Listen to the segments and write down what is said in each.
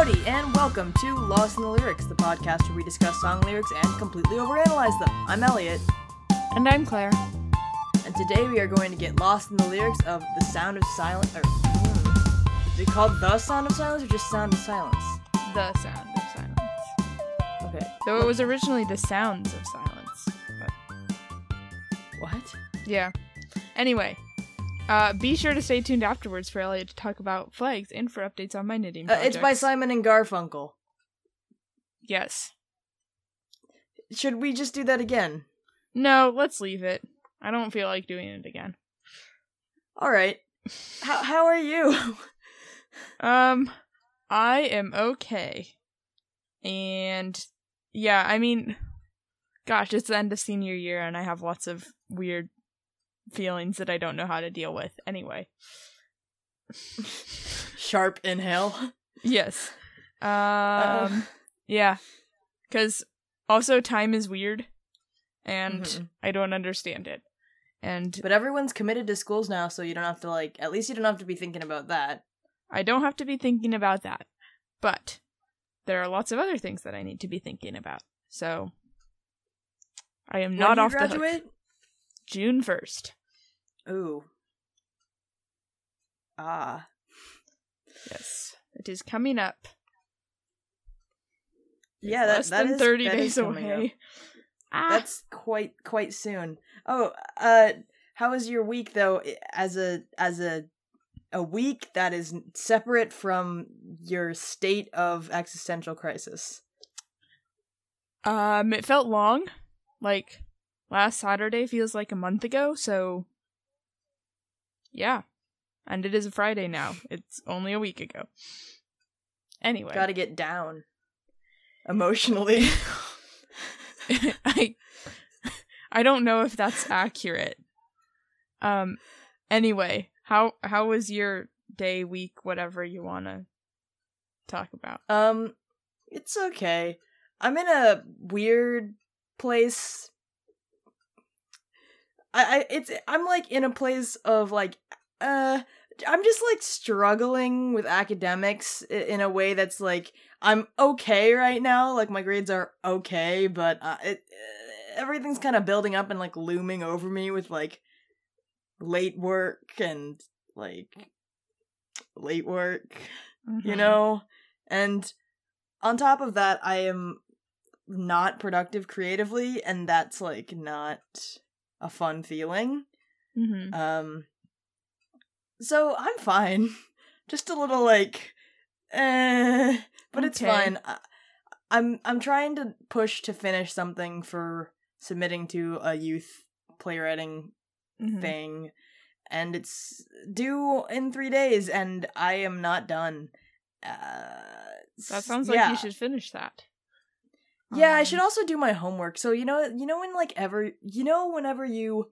Howdy, and welcome to Lost in the Lyrics, the podcast where we discuss song lyrics and completely overanalyze them. I'm Elliot, And I'm Claire. and today we are going to get lost in the lyrics of The Sound of Silence. Or, hmm, is it called The Sound of Silence or just Sound of Silence? The sound of silence. Okay. Though it was originally the sounds of silence. But What? yeah. Anyway, uh, be sure to stay tuned afterwards for Elliot to talk about flags and for updates on my knitting Uh, it's by Simon and Garfunkel. Yes. Should we just do that again? No, let's leave it. I don't feel like doing it again. All right. How how are you? Um, I am okay. And yeah, I mean, gosh, it's the end of senior year and I have lots of weird feelings that I don't know how to deal with. Anyway, Sharp inhale. yes. Um, Uh, yeah. Cuz also time is weird and Mhm. I don't understand it. And But everyone's committed to schools now, so you don't have to like. At least you don't have to be thinking about that. I don't have to be thinking about that. But there are lots of other things that I need to be thinking about. So I am When not off the hook. June 1st. Ooh. Ah. Yes. It is coming up. Yeah, that, Less that than is- 30 that is days coming up. away. Ah, That's quite quite soon. Oh, uh how was your week though as a as a a week that is separate from your state of existential crisis? um it felt long. Like last Saturday feels like a month ago, so yeah. And it is a Friday now. It's only a week ago. Anyway. Got to get down emotionally. I I don't know if that's accurate. Um anyway, how how was your day, week, whatever you want to talk about? Um, it's okay. I'm in a weird place. I, I it's I'm like in a place of like uh I'm just like struggling with academics in a way that's like I'm okay right now. Like my grades are okay, but uh, it uh, everything's kind of building up and like looming over me with like late work and like late work you Mhm. know and on top of that i am not productive creatively and that's like not a fun feeling Mhm. um so i'm fine just a little like eh, but it's fine I, i'm i'm trying to push to finish something for submitting to a youth playwriting Mhm. thing and it's due in three days and i am not done uh, That sounds yeah. like you should finish that. Yeah i Um, should also do my homework. So you know you know when like ever you know whenever you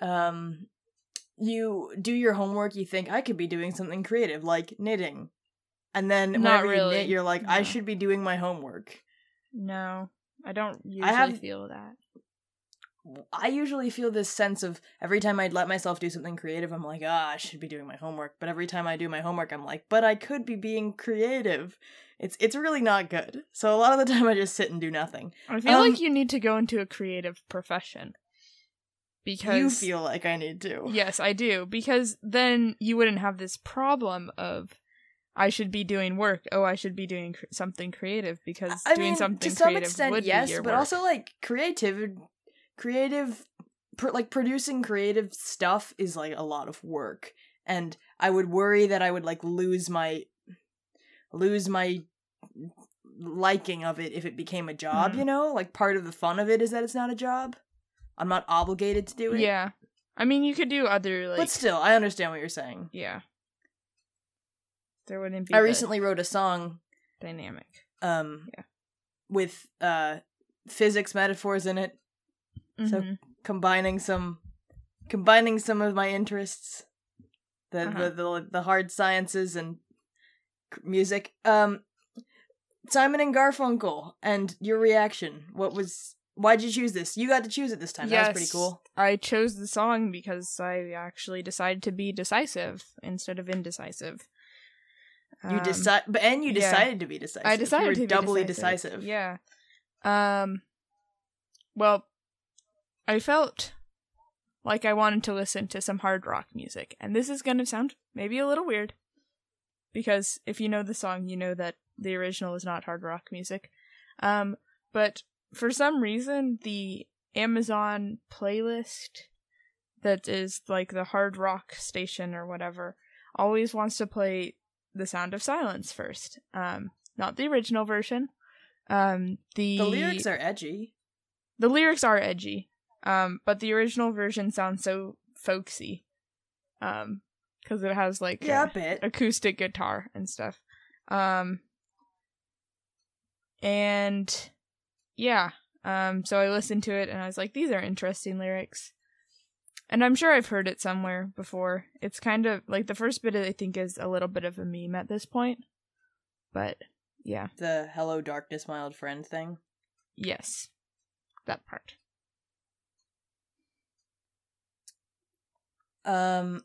um you do your homework you think i could be doing something creative like knitting. And then whenever really, you knit you're like i should be doing my homework. No, I don't usually have- feel that. I usually feel this sense of every time I'd let myself do something creative, I'm like, ah, I should be doing my homework. But every time I do my homework, I'm like, but I could be being creative. It's it's really not good. So a lot of the time, I just sit and do nothing. I feel Um, like you need to go into a creative profession. Because you feel like I need to. Yes, I do. Because then you wouldn't have this problem of I should be doing work. Oh, I should be doing cr- something creative because I doing mean, something to some creative extent, would yes, be your but work. also like creative, creative, pr- like producing creative stuff is like a lot of work, and I would worry that I would like lose my, lose my liking of it if it became a job. Mhm. You know, like part of the fun of it is that it's not a job. I'm not obligated to do it. yeah. I mean, you could do other like but still, I understand what you're saying. yeah. There wouldn't be. I recently wrote a song dynamic. um Yeah. with uh physics metaphors in it So- Mhm. combining some combining some of my interests the Uh-huh. the, the the hard sciences and music um Simon and Garfunkel and your reaction what was why'd you choose this you got to choose it this time that was pretty cool I chose the song because I actually decided to be decisive instead of indecisive. You Um, decide, but and you yeah. decided to be decisive. I decided you were to be doubly decisive. decisive. Yeah. Um. Well, I felt like I wanted to listen to some hard rock music, and this is going to sound maybe a little weird, because if you know the song, you know that the original is not hard rock music. Um, but for some reason, the Amazon playlist that is like the hard rock station or whatever always wants to play the sound of silence first. Um, not the original version. Um, the The lyrics are edgy. the lyrics are edgy. Um, but the original version sounds so folksy. Um, because it has like Yeah, uh, a bit. acoustic guitar and stuff. Um and yeah, um so I listened to it and I was like these are interesting lyrics. And I'm sure I've heard it somewhere before. It's kind of like the first bit I think is a little bit of a meme at this point. But yeah, The "Hello, darkness, my old friend" thing. yes. That part. Um,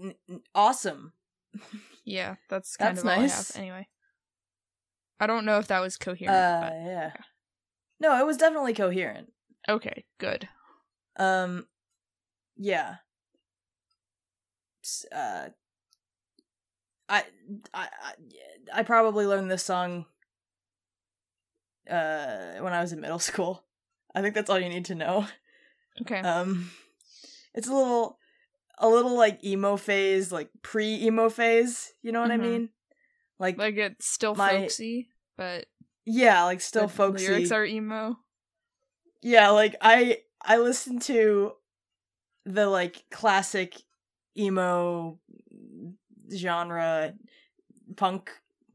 n- n- awesome. Yeah, that's kind That's of all I nice. have anyway. I don't know if that was Uh, coherent, yeah. No, it was definitely coherent. okay, good. Um, yeah. Uh, I, I, I, I probably learned this song. Uh, when I was in middle school. I think that's all you need to know. Okay. Um, it's a little, a little like emo phase, like pre emo phase. You know what Mhm. I mean? Like, like it's still my- folksy, but yeah, like still the folksy. lyrics are emo. Yeah, like I I listened to the like classic emo genre punk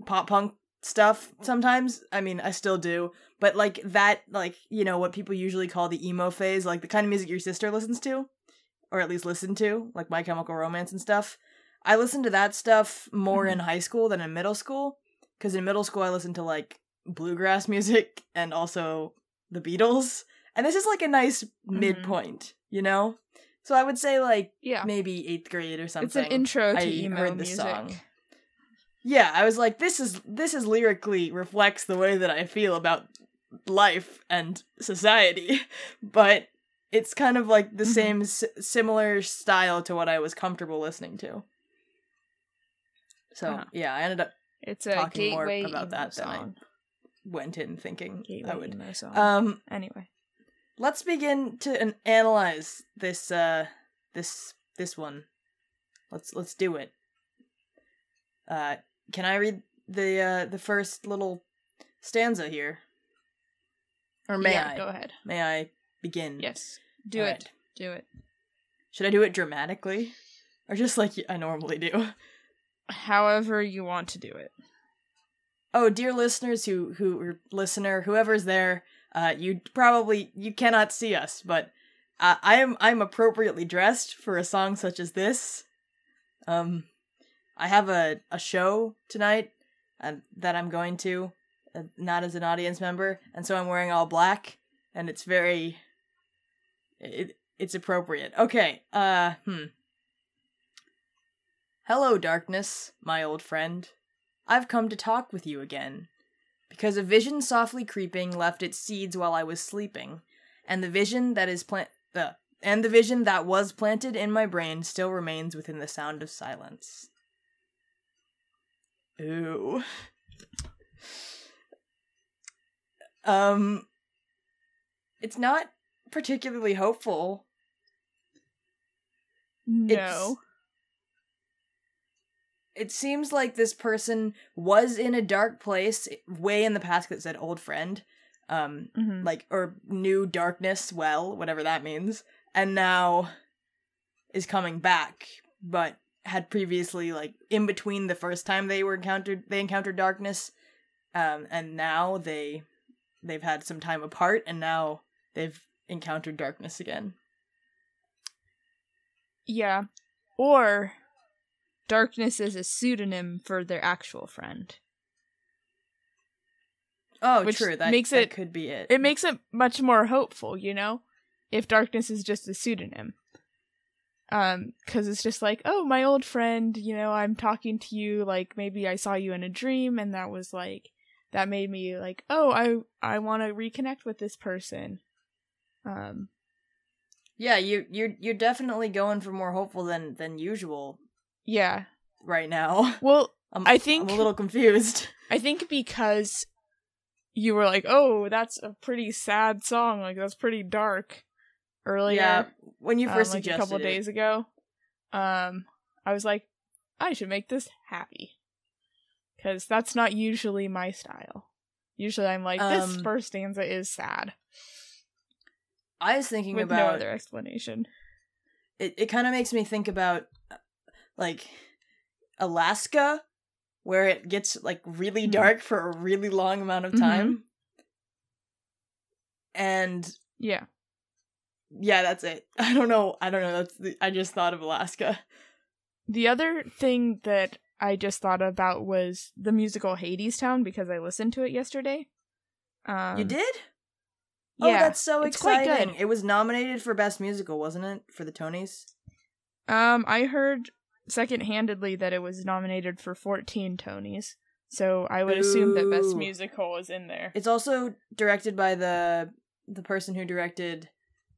pop punk stuff sometimes. I mean, I still do, but like that like, you know, what people usually call the emo phase, like the kind of music your sister listens to or at least listened to, like My Chemical Romance and stuff. I listened to that stuff more in mm-hmm. high school than in middle school cuz in middle school I listened to like bluegrass music and also the Beatles. And this is like a nice mm-hmm. midpoint, you know? So I would say like Yeah. maybe eighth grade or something. It's an intro to I emo heard this music. song. Yeah, I was like, this is this is lyrically reflects the way that I feel about life and society, but it's kind of like the Mhm. same s- similar style to what I was comfortable listening to. So Huh. yeah, I ended up It's a talking more about that than I song. went in thinking Gateway I would. song. Um, anyway, let's begin to an- analyze this uh this this one let's let's do it uh can i read the uh the first little stanza here or may yeah, i go ahead. may i begin Yes, do All it. right. Do it. should i do it dramatically or just like i normally do However you want to do it. oh dear listeners who who or listener whoever's there uh you probably you cannot see us but uh, i am i'm appropriately dressed for a song such as this um i have a a show tonight uh, that i'm going to uh, not as an audience member and so i'm wearing all black and it's very it it's appropriate okay uh hmm hello darkness my old friend I've come to talk with you again. Because a vision softly creeping left its seeds while I was sleeping, and the vision that is plant uh, and the vision that was planted in my brain still remains within the sound of silence. Ooh. Um it's not particularly hopeful. No. it seems like this person was in a dark place way in the past that said old friend um Mhm. like or knew darkness well whatever that means and now is coming back but had previously like in between the first time they were encountered they encountered darkness um and now they they've had some time apart and now they've encountered darkness again Yeah. Or darkness is a pseudonym for their actual friend. oh Which true that makes that it- could be it It makes it much more hopeful, you know? If darkness is just a pseudonym. Um, cause it's just like, oh, my old friend, you know, I'm talking to you, like maybe I saw you in a dream and that was like that made me like, oh, I I want to reconnect with this person. Um Yeah, you you're you're definitely going for more hopeful than than usual yeah. right now. Well, I'm, I think- I'm a little confused. I think because you were like, "Oh, that's a pretty sad song. Like that's pretty dark." Earlier, Yeah, when you um, first like a couple days ago, um, I was like, "I should make this happy," because that's not usually my style. Usually, I'm like, "This Um, first stanza is sad," I was thinking with no other explanation. it. It kind of makes me think about like Alaska, where it gets like really Mhm. dark for a really long amount of time. And Yeah, yeah, that's it. I don't know. I don't know. That's the, I just thought of Alaska. The other thing that I just thought about was the musical Hadestown because I listened to it yesterday. Um, you did? Oh, Yeah, that's so exciting! It was nominated for best musical, wasn't it, for the Tonys? Um, I heard second-handedly that it was nominated for 14 Tonys, so I would assume that best musical was in there. It's also directed by the the person who directed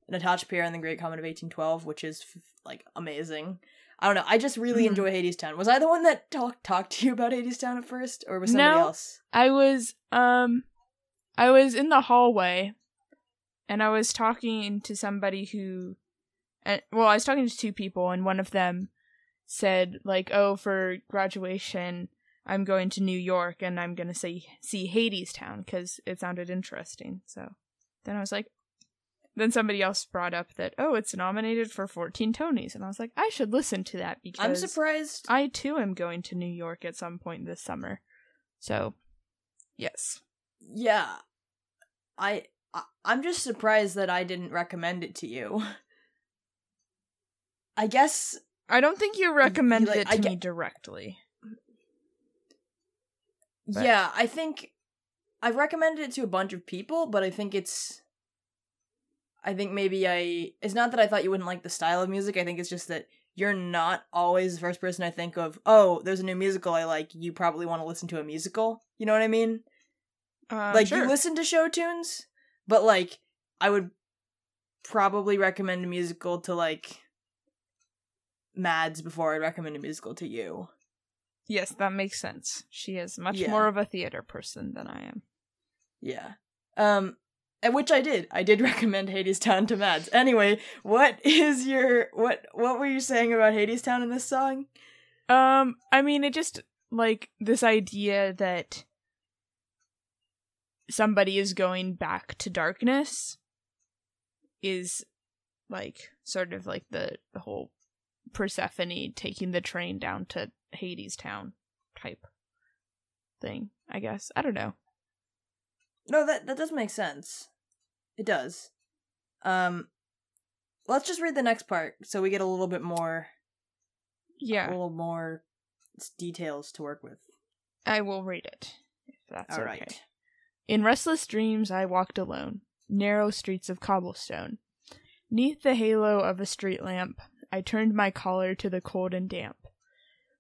Natasha Pierre and the Great Comet of 1812, which is f- like amazing. I don't know. I just really Mhm. enjoy Hadestown. Was I the one that talked talked to you about Hadestown at first, or was somebody No. else? I was um I was in the hallway and I was talking to somebody who and well, I was talking to two people and one of them said like, "Oh, for graduation, I'm going to New York and I'm going to see see Hadestown cuz it sounded interesting." So then I was like then somebody else brought up that, "Oh, it's nominated for 14 Tonys." And I was like, "I should listen to that because I'm surprised. I too am going to New York at some point this summer." So, yes. yeah, I, I I'm just surprised that I didn't recommend it to you. I guess I don't think you recommended like, it I to me directly. But- Yeah, I think I've recommended it to a bunch of people, but I think it's I think maybe I it's not that I thought you wouldn't like the style of music, I think it's just that you're not always the first person I think of, oh, there's a new musical I like, you probably want to listen to a musical. You know what I mean? Uh, like sure. you listen to show tunes, but like I would probably recommend a musical to like Mads before I'd recommend a musical to you. Yes, that makes sense. She is much Yeah. more of a theater person than I am. Yeah. Um and which I did. I did recommend Hadestown to Mads. Anyway, what is your what what were you saying about Hadestown in this song? Um, I mean, it just like this idea that somebody is going back to darkness is like sort of like the, the whole Persephone taking the train down to Hadestown type thing, I guess. I don't know. No, that that does make sense. It does. Um let's just read the next part so we get a little bit more yeah, a little more details to work with. I will read it. If that's All okay. right. In restless dreams I walked alone, narrow streets of cobblestone. Neath the halo of a street lamp, I turned my collar to the cold and damp.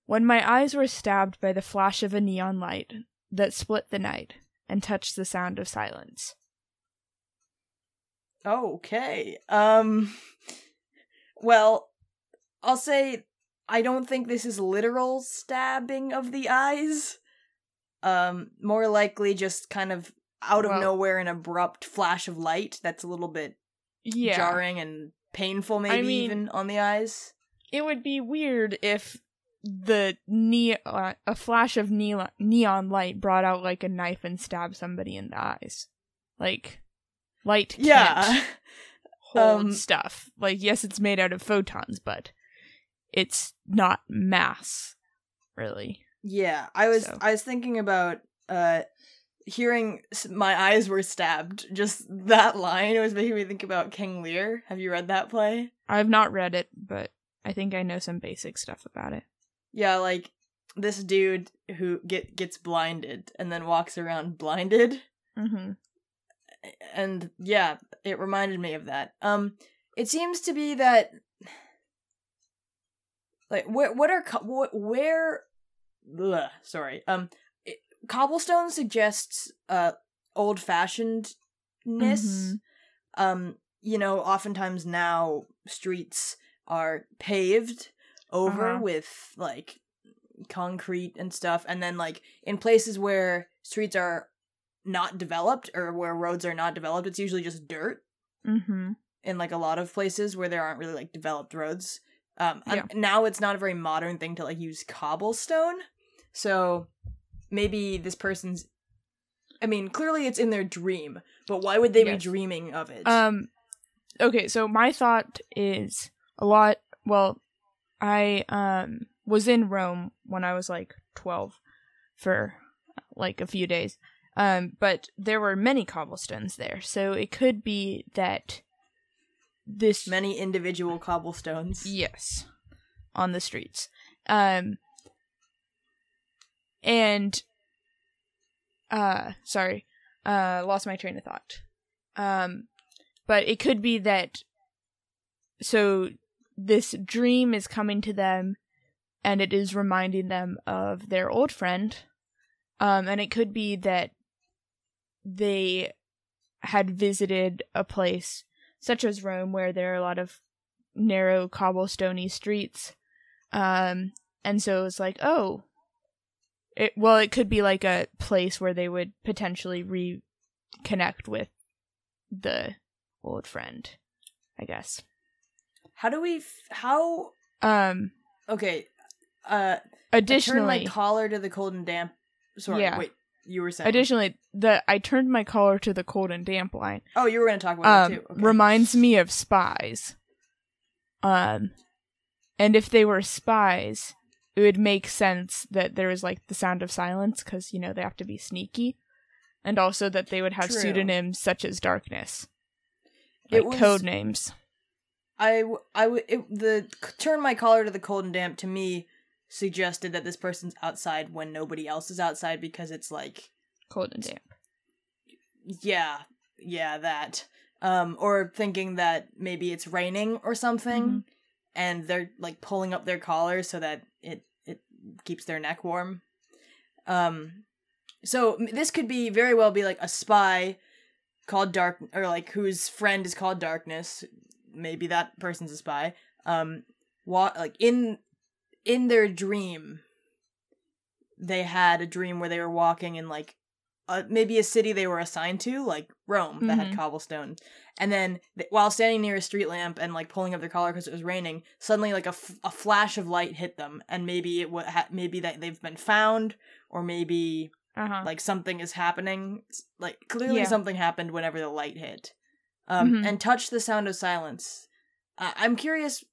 When my eyes were stabbed by the flash of a neon light that split the night and touched the sound of silence. Okay. Um well, I'll say I don't think this is literal stabbing of the eyes. Um more likely just kind of out of Well- nowhere an abrupt flash of light that's a little bit Yeah. jarring and painful maybe mean- even on the eyes. It would be weird if the ne- uh, a flash of neon neon light brought out like a knife and stabbed somebody in the eyes. Like light Yeah. hold Um, stuff. Like, yes, it's made out of photons, but it's not mass, really. Yeah, I was So. I was thinking about uh hearing my eyes were stabbed. Just that line was making me think about King Lear. Have you read that play? I've not read it, but I think I know some basic stuff about it. Yeah, like this dude who get gets blinded and then walks around blinded. Mm-hmm. And yeah, it reminded me of that. Um it seems to be that like where what are co- wh- where bleh, sorry um it, cobblestone suggests uh old fashionedness Mhm. um you know oftentimes now streets are paved over Uh-huh. with like concrete and stuff and then like in places where streets are not developed or where roads are not developed it's usually just dirt Mm-hmm. in like a lot of places where there aren't really like developed roads. Um, Yeah. now it's not a very modern thing to like use cobblestone. So maybe this person's. I mean, clearly it's in their dream, but why would they be dreaming of it? Um okay, so my thought is a lot well I um was in Rome when I was like 12 for like a few days. Um but there were many cobblestones there. So it could be that this Many individual cobblestones. Yes. On the streets. Um and uh sorry. Uh lost my train of thought. Um but it could be that so this dream is coming to them and it is reminding them of their old friend. Um and it could be that they had visited a place such as Rome where there are a lot of narrow cobblestony streets. Um and so it's like, oh, it well it could be like a place where they would potentially reconnect with the old friend, I guess. How do we? F- how? Um Okay. Uh, I turned my additionally collar to the cold and damp. Sorry. Yeah. Wait. You were saying. additionally the I turned my collar to the cold and damp line oh, you were going to talk about um, it too. Okay. reminds me of spies. Um, and if they were spies, it would make sense that there was like the sound of silence because you know they have to be sneaky, and also that they would have True. pseudonyms such as darkness, It like was- code names. I I it, the turn my collar to the cold and damp to me suggested that this person's outside when nobody else is outside because it's like Cold and damp. yeah yeah that um or thinking that maybe it's raining or something Mhm. And they're like pulling up their collar so that it it keeps their neck warm. Um so this could be very well be like a spy called dark or like whose friend is called darkness. Maybe that person's a spy. Um wa- like in in their dream they had a dream where they were walking in like uh, maybe a city they were assigned to like rome that had Mhm. cobblestone and then th- while standing near a street lamp and like pulling up their collar because it was raining suddenly like a, f- a flash of light hit them and maybe it would ha- maybe that they've been found or maybe Uh huh. like something is happening like clearly Yeah. something happened whenever the light hit um Mhm. and touch the sound of silence uh, i'm curious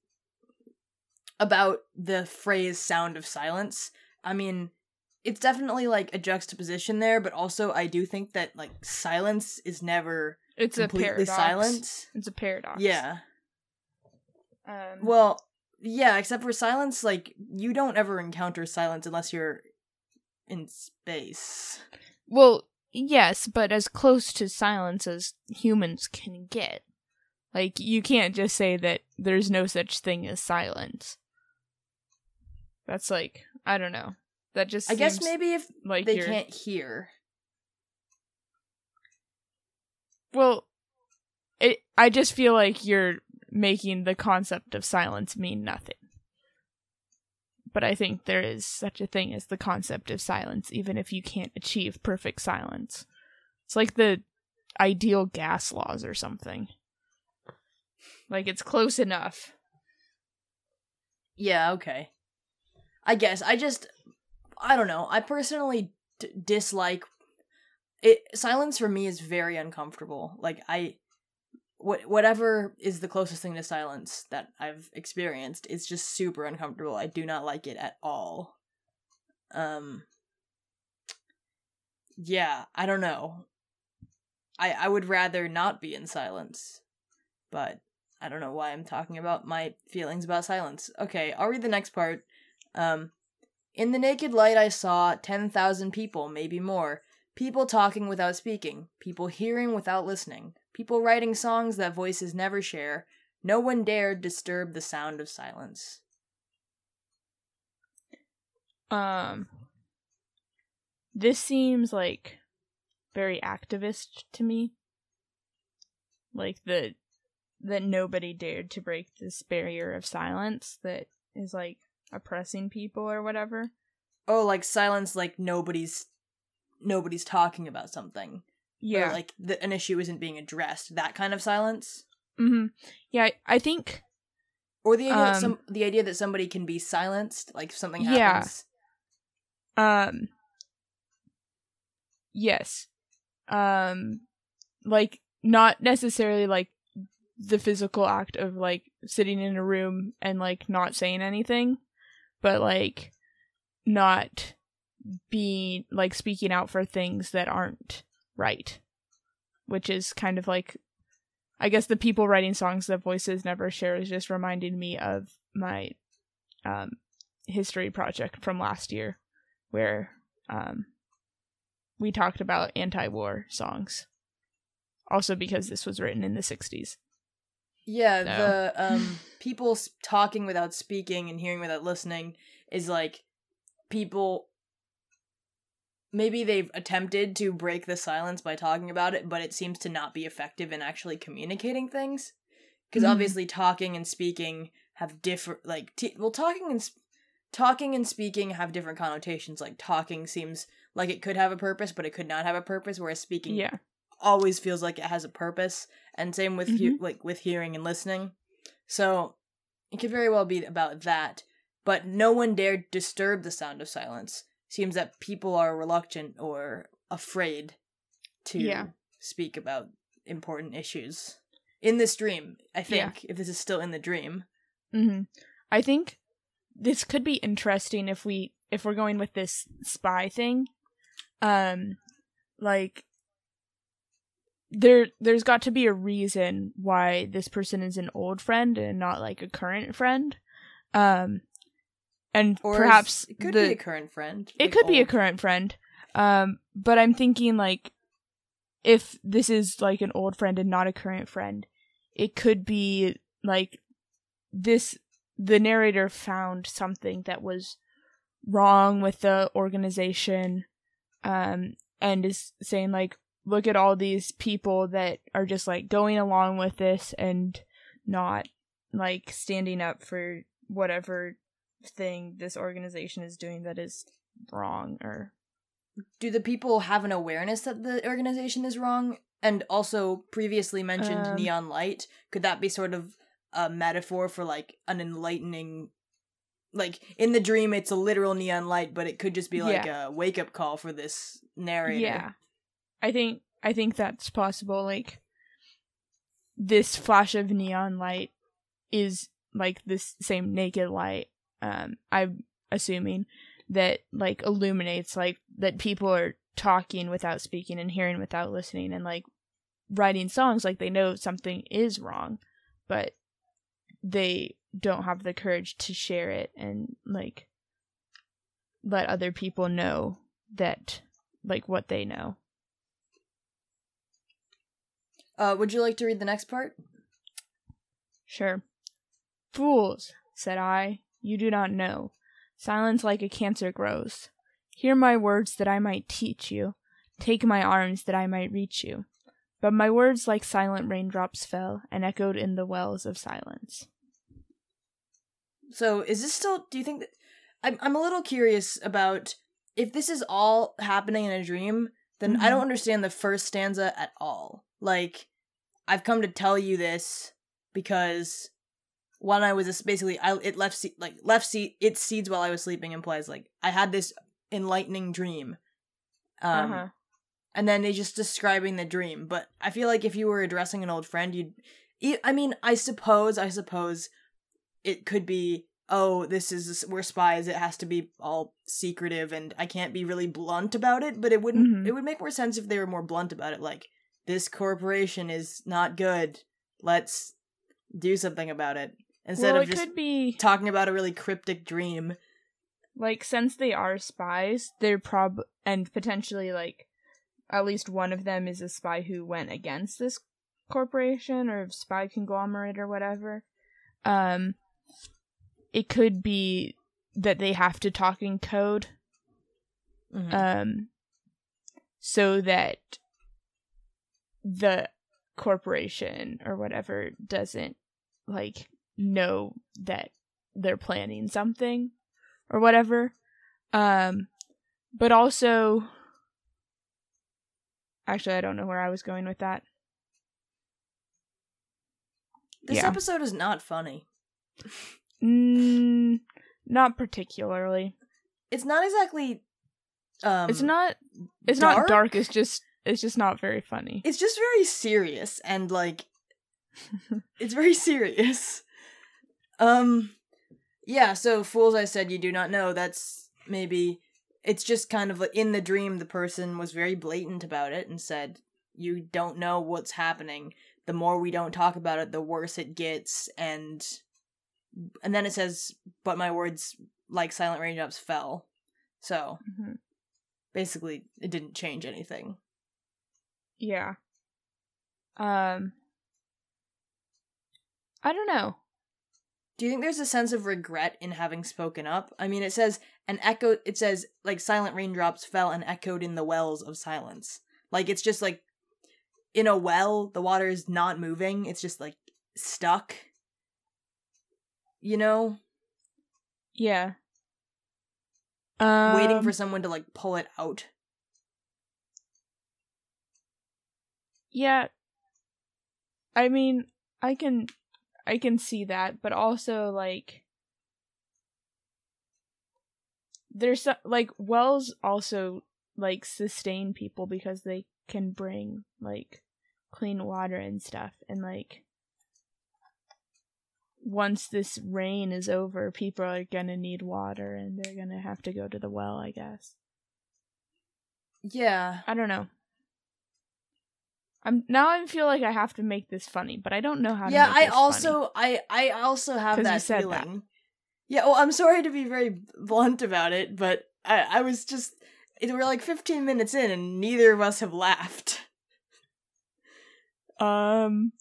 about the phrase sound of silence i mean it's definitely like a juxtaposition there but also i do think that like silence is never it's a paradox. silent It's a paradox. yeah Um, well yeah except for silence like you don't ever encounter silence unless you're in space Well, yes, but as close to silence as humans can get. Like, you can't just say that there's no such thing as silence. That's like, I don't know. That just i guess maybe if like they you're, can't hear Well, it. I just feel like you're making the concept of silence mean nothing. But I think there is such a thing as the concept of silence, even if you can't achieve perfect silence. It's like the ideal gas laws or something. Like it's close enough. Yeah, okay. I guess I just I don't know. I personally d- dislike it silence for me is very uncomfortable. Like I what whatever is the closest thing to silence that I've experienced, it's just super uncomfortable. I do not like it at all. Um Yeah, I don't know. I I would rather not be in silence. But I don't know why I'm talking about my feelings about silence. Okay, I'll read the next part. Um, in the naked light, I saw 10,000 people, maybe more. People talking without speaking. People hearing without listening. People writing songs that voices never share. No one dared disturb the sound of silence. Um this seems like very activist to me. Like the that nobody dared to break this barrier of silence that is like oppressing people or whatever. Oh, like silence like nobody's nobody's talking about something. Yeah. Or like the, an issue isn't being addressed. That kind of silence. mm-hmm. Yeah, I, I think Or the idea that Um, some the idea that somebody can be silenced, like if something Yeah. happens. um yes. Um like not necessarily like the physical act of like sitting in a room and like not saying anything, but like not being like speaking out for things that aren't right. Which is kind of like I guess the people writing songs that voices never share is just reminding me of my um history project from last year where um we talked about anti-war songs. Also because this was written in the 60s. Yeah, No. the um people talking without speaking and hearing without listening is like people maybe they've attempted to break the silence by talking about it, but it seems to not be effective in actually communicating things. Because Mhm. obviously, talking and speaking have different like t- well, talking and sp- talking and speaking have different connotations. Like talking seems like it could have a purpose, but it could not have a purpose. Whereas speaking Yeah. Always feels like it has a purpose and same with he- like with hearing and listening so it could very well be about that but no one dared disturb the sound of silence seems that people are reluctant or afraid to Yeah. speak about important issues in this dream i Yeah. think if this is still in the dream Mhm. I think this could be interesting if we if we're going with this spy thing. Um like there there's got to be a reason why this person is an old friend and not like a current friend. Um and or perhaps it could the, be a current friend it like could be a current friend. Um, but I'm thinking like if this is like an old friend and not a current friend, it could be like this the narrator found something that was wrong with the organization um and is saying like look at all these people that are just like going along with this and not like standing up for whatever thing this organization is doing that is wrong or do the people have an awareness that the organization is wrong? And also previously mentioned Um, neon light could that be sort of a metaphor for like an enlightening like in the dream it's a literal neon light but it could just be like a wake up call for this narrator. Yeah i think i think that's possible like this flash of neon light is like this same naked light um i'm assuming that like illuminates like that people are talking without speaking and hearing without listening and like writing songs like they know something is wrong but they don't have the courage to share it and like let other people know that like what they know uh would you like to read the next part Sure. Fools, said I, you do not know. Silence like a cancer grows. Hear my words that I might teach you. Take my arms that I might reach you. But my words like silent raindrops fell and echoed in the wells of silence. so is this still do you think that i'm, I'm a little curious about if this is all happening in a dream then i Mhm. don't understand the first stanza at all like i've come to tell you this because when i was basically i it left se- like left seat its seeds while i was sleeping implies like i had this enlightening dream um Uh-huh. and then they just describing the dream. But i feel like if you were addressing an old friend you'd i mean i suppose i suppose it could be oh this is we're spies. It has to be all secretive and i can't be really blunt about it. But it wouldn't Mhm. it would make more sense if they were more blunt about it. Like this corporation is not good let's do something about it instead well, of just be talking about a really cryptic dream like since they are spies, they're prob and potentially like at least one of them is a spy who went against this corporation or spy conglomerate or whatever. Um it could be that they have to talk in code Mhm. um so that the corporation or whatever doesn't like know that they're planning something or whatever um but also actually I don't know where I was going with that this yeah. episode is not funny. mm, not particularly It's not exactly. Um, it's not it's not dark it's just it's just not very funny It's just very serious and like. it's very serious. Um, yeah. So fools, I said you do not know. That's maybe. It's just kind of like in the dream, the person was very blatant about it and said, "You don't know what's happening. The more we don't talk about it, the worse it gets." And and then it says, "But my words, like silent raindrops, fell." So Mhm. basically, it didn't change anything. Yeah. Um I don't know. Do you think there's a sense of regret in having spoken up? I mean, it says an echo. It says like silent raindrops fell and echoed in the wells of silence. Like it's just like in a well, the water is not moving. It's just like stuck. You know, Yeah. Um, waiting for someone to like pull it out. Yeah. I mean, I can I can see that, but also like there's like wells also like sustain people because they can bring like clean water and stuff and like once this rain is over people are going to need water and they're going to have to go to the well i guess. Yeah, i don't know i'm now i feel like i have to make this funny but i don't know how to yeah. make I also, I, I also have that feeling. that. Yeah. Well, I'm sorry to be very blunt about it, but I, I was just. It, we're like 15 minutes in, and neither of us have laughed. um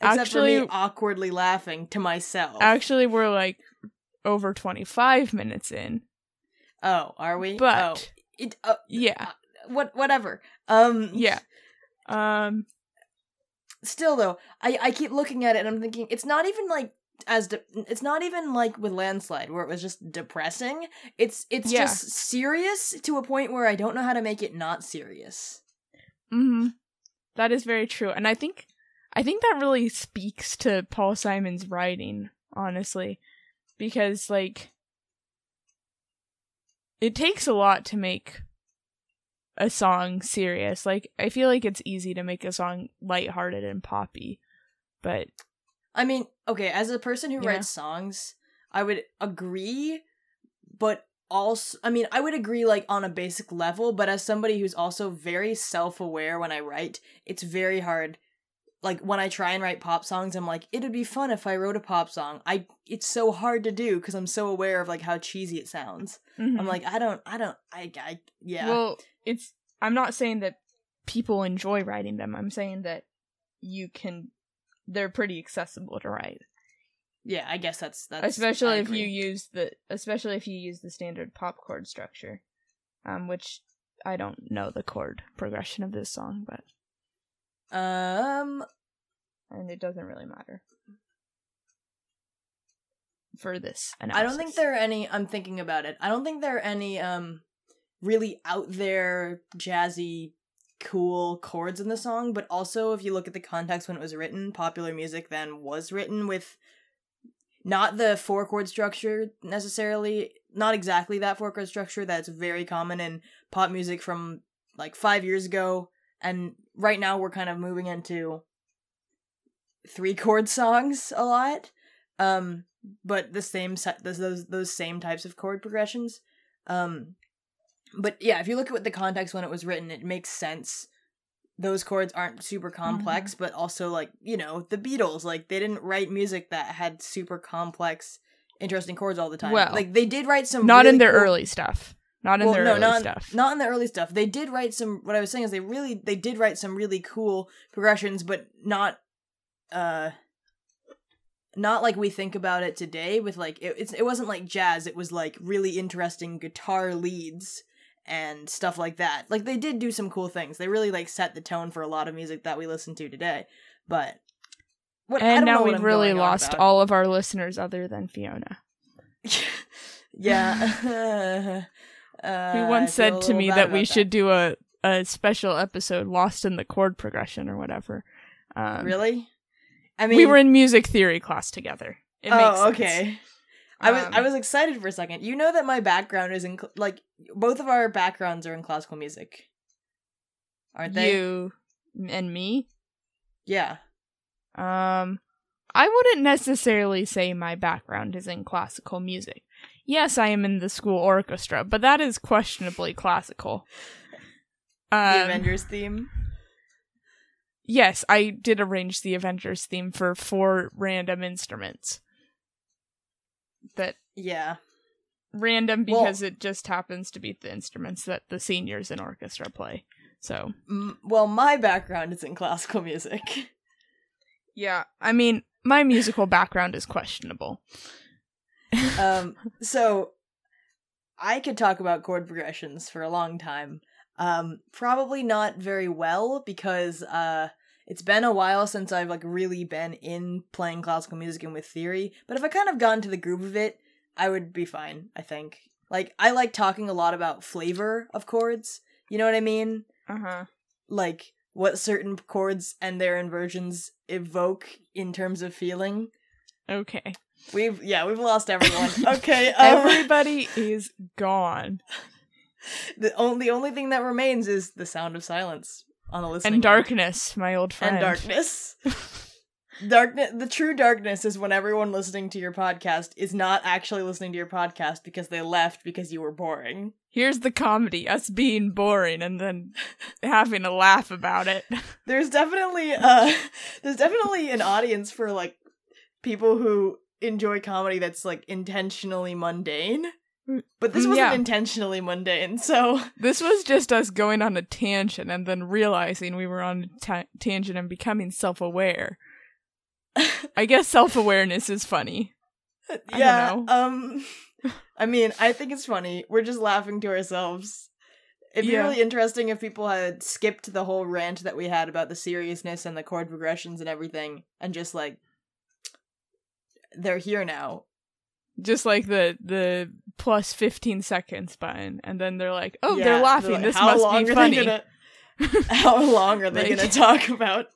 Except for me Actually- awkwardly laughing to myself. actually we're like over 25 minutes in oh, are we? but oh, it, uh, yeah what, whatever. Um, yeah um Still though, I I keep looking at it and I'm thinking it's not even like as de- it's not even like with landslide where it was just depressing. It's it's Yeah. just serious to a point where I don't know how to make it not serious. hmm That is very true. And I think I think that really speaks to Paul Simon's writing, honestly. Because like it takes a lot to make a song serious. Like I feel like it's easy to make a song lighthearted and poppy. But I mean, okay, as a person who Yeah. writes songs, I would agree, but also, I mean, I would agree like on a basic level, but as somebody who's also very self aware when I write, it's very hard. Like when I try and write pop songs, I'm like, it'd be fun if I wrote a pop song. I it's so hard to do because I'm so aware of like how cheesy it sounds. mhm. I'm like, I don't, I don't, I, I yeah, Well, it's I'm not saying that people enjoy writing them. I'm saying that you can they're pretty accessible to write. yeah. I guess that's that's especially if you use the especially if you use the standard pop chord structure um which i don't know the chord progression of this song but um and it doesn't really matter for this I don't think there are any. I'm thinking about it. I don't think there are any um really out there jazzy cool chords in the song, but also if you look at the context when it was written, popular music then was written with not the four chord structure necessarily, not exactly that four chord structure that's very common in pop music from like 5 years ago and right now we're kind of moving into three chord songs a lot. Um but the same set those those those same types of chord progressions. Um but yeah, if you look at what the context when it was written, it makes sense. Those chords aren't super complex, but also like, you know, the Beatles, like they didn't write music that had super complex interesting chords all the time. Well, like they did write some not in their cool- early stuff not in well, their no, early not, stuff Not in the early stuff. They did write some. What I was saying is they really they did write some really cool progressions, but not. uh not like we think about it today with like it, it's it wasn't like jazz it was like really interesting guitar leads and stuff like that like they did do some cool things they really like set the tone for a lot of music that we listen to today but what, and now we've really lost all of our listeners other than Fiona, yeah uh, who once said to me that we about should do a, a special episode lost in the chord progression or whatever. Um, really i mean we were in music theory class together. It makes oh okay I was I Um, was excited for a second. You know that my background is in cl- like both of our backgrounds are in classical music, aren't they? You and me. Yeah. Um, I wouldn't necessarily say my background is in classical music. Yes, I am in the school orchestra, but that is questionably classical. The Um, Avengers theme. yes, I did arrange the Avengers theme for four random instruments. That Yeah. random Well- because it just happens to be the instruments that the seniors in orchestra play. So M- well, my background is in classical music. yeah, I mean, my musical background is questionable. Um, so I could talk about chord progressions for a long time. Um, probably not very well because uh, it's been a while since I've like really been in playing classical music and with theory. But if I kind of got into the groove of it, I would be fine. I think. Like I like talking a lot about flavor of chords. You know what I mean? Uh huh. Like what certain chords and their inversions evoke in terms of feeling. Okay. We've yeah, we've lost everyone. Okay, um, Everybody is gone. the only the only thing that remains is the sound of silence on the listening And darkness, my old friend. and darkness. darkness. The true darkness is when everyone listening to your podcast is not actually listening to your podcast because they left because you were boring. Here's the comedy: us being boring and then having a laugh about it. There's definitely uh, there's definitely an audience for like people who enjoy comedy that's like intentionally mundane. But this Mm, wasn't yeah. intentionally mundane, so This was just us going on a tangent and then realizing we were on a ta- tangent and becoming self-aware. I guess self-awareness is funny. I don't yeah. know. Um, I mean, I think it's funny. We're just laughing to ourselves. It'd be Yeah. really interesting if people had skipped the whole rant that we had about the seriousness and the chord progressions and everything, and just like they're here now. Just like the the plus 15 seconds button and then they're like, "Oh, Yeah, they're laughing. like, this must be are funny." Gonna, how long are they Like- gonna talk about?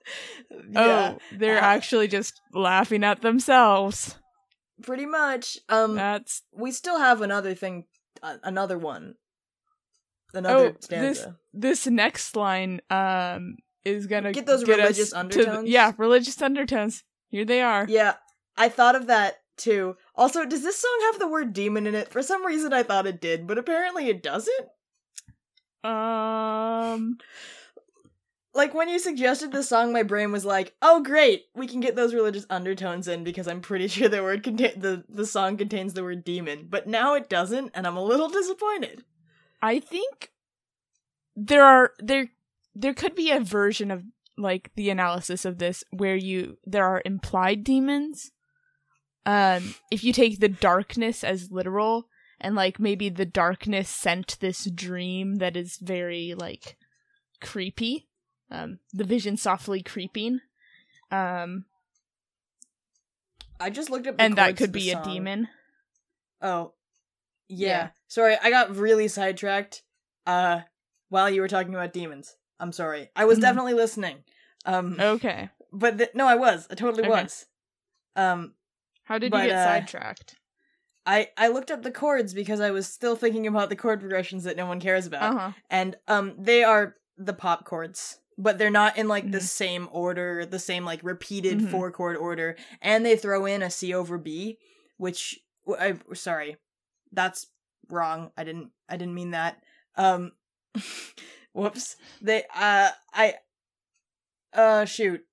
Yeah, Oh, they're Uh, actually just laughing at themselves. pretty much. Um, That's we still have another thing, uh, another one, another Oh, stanza. this next line um is gonna Get those us religious to undertones? yeah, religious undertones. Here they are. Yeah, I thought of that too. Also, does this song have the word demon in it? For some reason, I thought it did, but apparently it doesn't. Um, Like when you suggested the song, my brain was like, "Oh, great, we can get those religious undertones in because I'm pretty sure the word contain the the song contains the word demon." But now it doesn't, and I'm a little disappointed. I think there are there there could be a version of like the analysis of this where you there are implied demons. Um, if you take the darkness as literal and like maybe the darkness sent this dream that is very like creepy. Um, the vision softly creeping. Um, I just looked up, the and that could be a demon. Oh, yeah. Yeah. Sorry, I got really sidetracked. Uh, while you were talking about demons, I'm sorry. I was Mhm. definitely listening. Um, Okay. but th- no, I was. I totally Okay. was. Um, How did But, you get uh, sidetracked? I I looked up the chords because I was still thinking about the chord progressions that no one cares about, Uh huh. and um, they are the pop chords, but they're not in like the Mhm. same order, the same like repeated Mhm. four chord order, and they throw in a C over B, which I sorry, that's wrong. I didn't I didn't mean that. Um, whoops. They uh I uh shoot.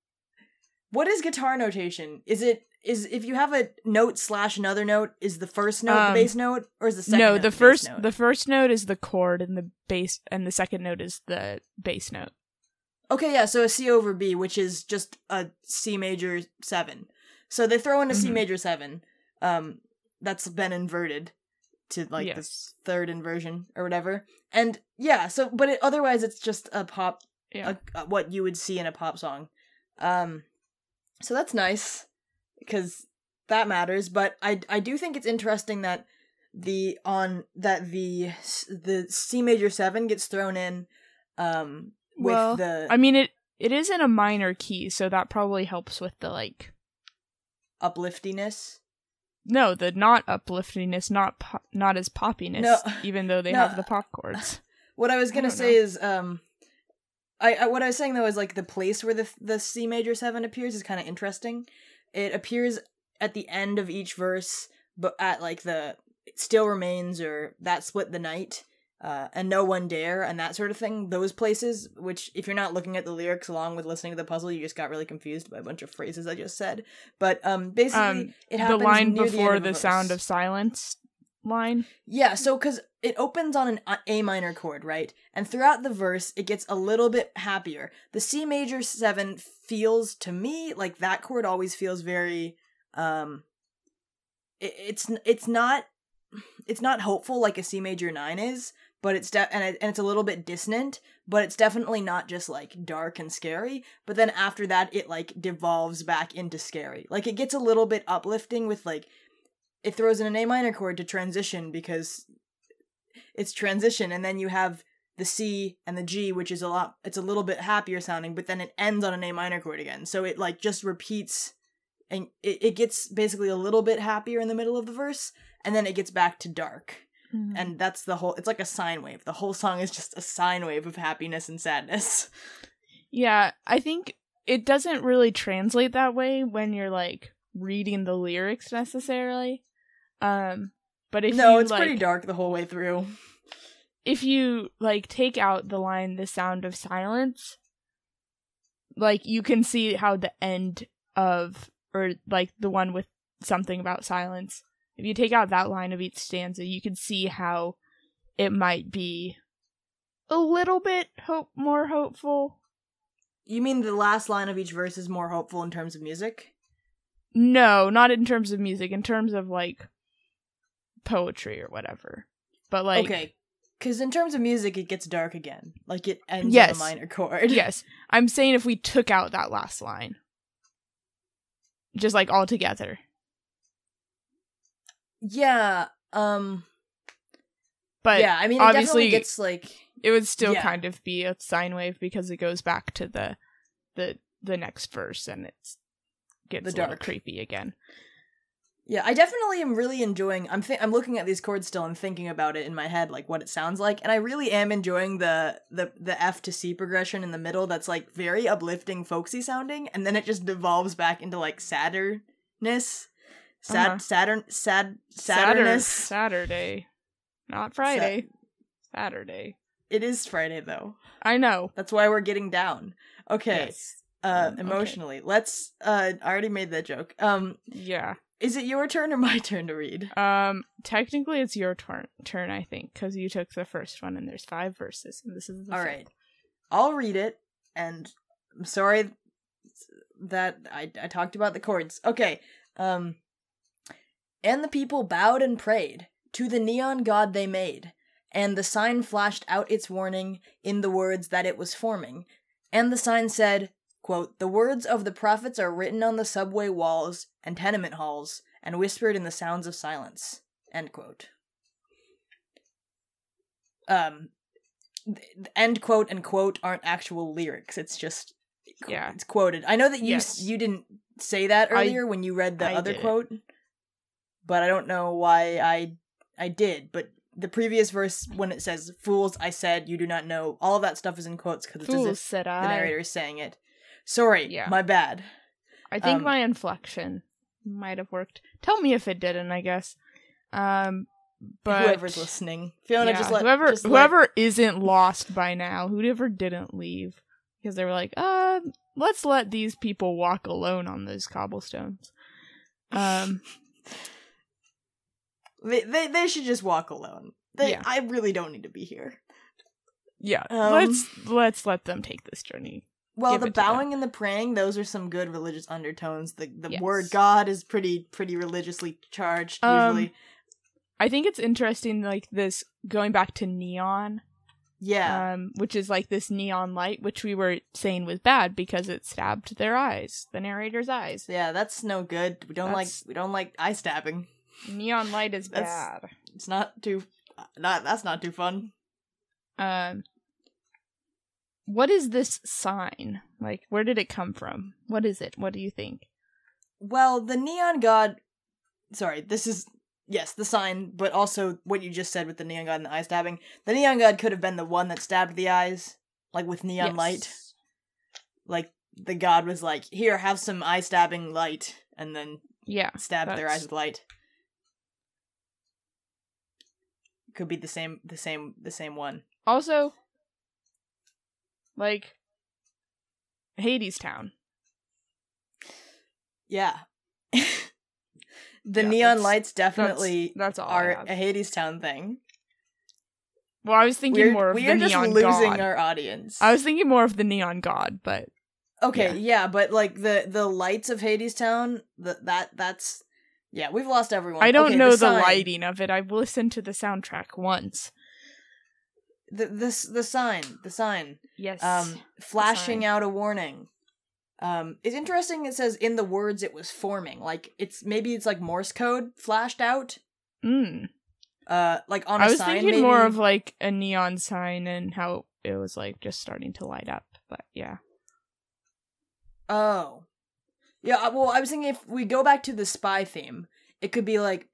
What is guitar notation? Is it is if you have a note slash another note, is the first note Um, the bass note, or is the second no, note the bass first the first note is the chord and the bass and the second note is the bass note. Okay, yeah, so a C over B, which is just a C major seven. So they throw in a C Mhm. major seven, um, that's been inverted to like Yes. this third inversion or whatever. And yeah, so but it, otherwise it's just a pop, Yeah. a, a- what you would see in a pop song. Um, so that's nice because that matters. But I I do think it's interesting that the on that the the C major seven gets thrown in, um, with Well, the I mean it it is in a minor key, so that probably helps with the like upliftiness. no, the not upliftingness, not po- not as poppiness, No. even though they No. have the pop chords. What I was gonna don't say is, um, I, I what I was saying though is like the place where the the C major seven appears is kind of interesting. It appears at the end of each verse, but at like the it still remains or that split the night, uh, and no one dare and that sort of thing. Those places, which if you're not looking at the lyrics along with listening to the puzzle, you just got really confused by a bunch of phrases I just said. But um, basically, Um, it the line the, before the, a sound of silence line. Yeah, so because it opens on an A- minor chord, right? And throughout the verse, it gets a little bit happier. The C major seven feels to me like that chord always feels very, um, it, it's it's not it's not hopeful like a C major nine is, but it's de- and, it, and it's a little bit dissonant, but it's definitely not just like dark and scary. But then after that, it like devolves back into scary. Like it gets a little bit uplifting with like it throws in an A minor chord to transition because it's transition, and then you have the C and the G, which is a lot. It's a little bit happier sounding, but then it ends on an A minor chord again. So it like just repeats, and it, it gets basically a little bit happier in the middle of the verse, and then it gets back to dark. Hmm. And that's the whole. It's like a sine wave. The whole song is just a sine wave of happiness and sadness. Yeah, I think it doesn't really translate that way when you're like reading the lyrics necessarily. Um, but if no, you, it's like, pretty dark the whole way through. if you like take out the line the sound of silence like you can see how the end of or like the one with something about silence if you take out that line of each stanza you can see how it might be a little bit hope more hopeful You mean the last line of each verse is more hopeful in terms of music? no not in terms of music in terms of like poetry or whatever but like okay, because in terms of music, it gets dark again. Like it ends Yes. on a minor chord. yes i'm saying if we took out that last line just like all together Yeah. Um. but yeah. I mean, obviously definitely gets like. it would still Yeah. kind of be a sine wave because it goes back to the the the next verse and it's gets The a little dark. creepy again Yeah, I definitely am really enjoying. I'm th- I'm looking at these chords still and thinking about it in my head, like what it sounds like, and I really am enjoying the the the F to C progression in the middle. That's like very uplifting, folksy sounding, and then it just devolves back into like sadderness, sad, Uh-huh. Saturn, sad, Saturday sadderness. saturday not friday saturday It is Friday though. i know That's why we're getting down. Okay. yes Uh, Um, okay. emotionally. Let's. Uh, I already made that joke. Um, yeah is it your turn or my turn to read? um technically it's your turn turn i think because you took the first one and there's five verses and this is the All right, I'll read it, and I'm sorry that I I talked about the chords. Okay. Um. And the people bowed and prayed to the neon god they made, and the sign flashed out its warning in the words that it was forming. And the sign said, quote, "The words of the prophets are written on the subway walls and tenement halls, and whispered in the sounds of silence." End quote. Um, end quote and quote aren't actual lyrics. It's just qu- Yeah. it's quoted. I know that you Yes. s you didn't say that I- earlier when you read the I other quote, but I don't know why I I did. But the previous verse when it says "fools," I said you do not know. All of that stuff is in quotes because it's as if the I. narrator is saying it. Sorry, Yeah. my bad. I think Um, my inflection might have worked. Tell me if it didn't, I guess. Um but Whoever's listening, Fiona, yeah, just let whoever just let- whoever isn't lost by now, whoever didn't leave because they were like, "Uh, let's let these people walk alone on those cobblestones." Um they, they they should just walk alone. They, Yeah. I really don't need to be here. yeah, Um, let's let's let them take this journey Well, the it to them. bowing and the praying, those are some good religious undertones. The the Yes. word God is pretty pretty religiously charged Um, usually. I think it's interesting, like this going back to neon, Yeah. um, which is like this neon light, which we were saying was bad because it stabbed their eyes, the narrator's eyes. yeah, that's no good. We don't That's- like we don't like eye stabbing. Neon light is bad. It's not too not that's not too fun. Um, what is this sign? Like, where did it come from? What is it? What do you think? Well, the neon god sorry, this is yes, the sign, but also what you just said with the neon god and the eye stabbing. The neon god could have been the one that stabbed the eyes, like with neon Yes. light. Like the god was like, "Here, have some eye stabbing light," and then Yeah. stabbed their eyes with light. Could be the same, the same, the same one. Also, like, Hadestown. Yeah. the Yeah, neon that's- lights definitely That's all. Are a Hadestown thing. Well, I was thinking We're, more of we the are just neon losing god. our audience. I was thinking more of the neon god, but okay, yeah. yeah. but like the the lights of Hadestown, the, that that's yeah, we've lost everyone. I don't Okay, know the, sign. lighting of it. I've listened to the soundtrack once. The this the sign, the sign. Yes. um flashing out a warning um it's interesting it says in the words it was forming like it's maybe it's like morse code flashed out mm. uh like on a I was sign thinking maybe. more of like a neon sign and how it was like just starting to light up. But yeah. oh yeah uh, well i was thinking if we go back to the spy theme it could be like